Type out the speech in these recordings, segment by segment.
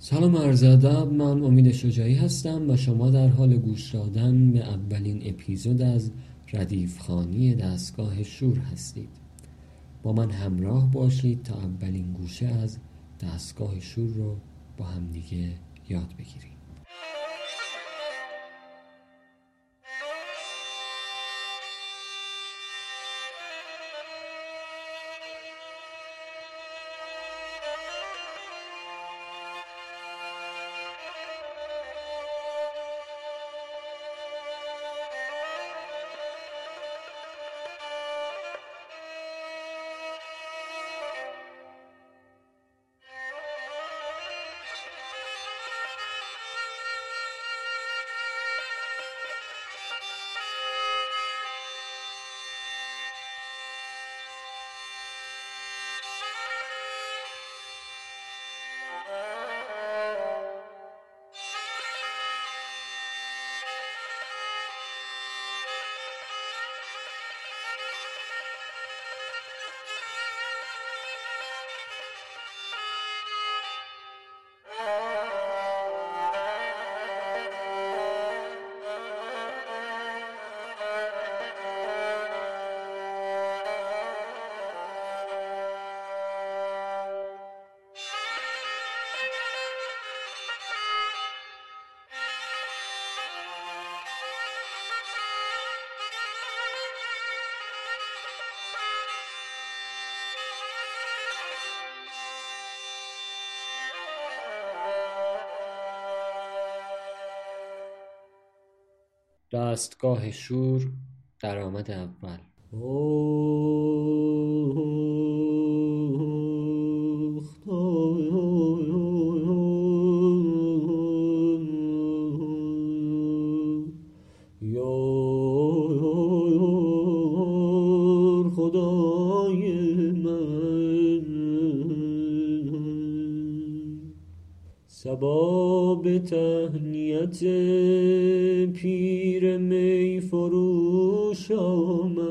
سلام عرض ادب من امید شجاعی هستم و شما در حال گوش دادن به اولین اپیزود از ردیف خانی دستگاه شور هستید. با من همراه باشید تا اولین گوشه از دستگاه شور رو با همدیگه یاد بگیریم. دستگاه شور درآمد اول. صبا به تهنیت پیر می فروش آمد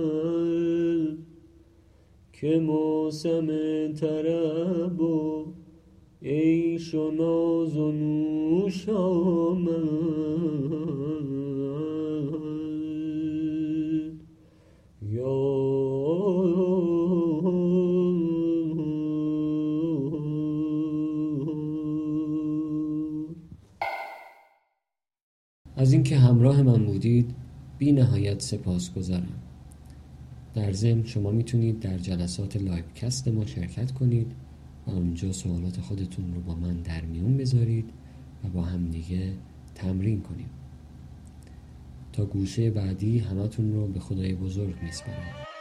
که موسم طرب و عیش و ناز و نوش آمد. از اینکه همراه من بودید بی نهایت سپاسگزارم. در ضمن شما می‌تونید در جلسات لایو کست ما شرکت کنید و اونجا سوالات خودتون رو با من در میون بذارید و با هم دیگه تمرین کنیم. تا گوشه بعدی همتون رو به خدای بزرگ میسپارم.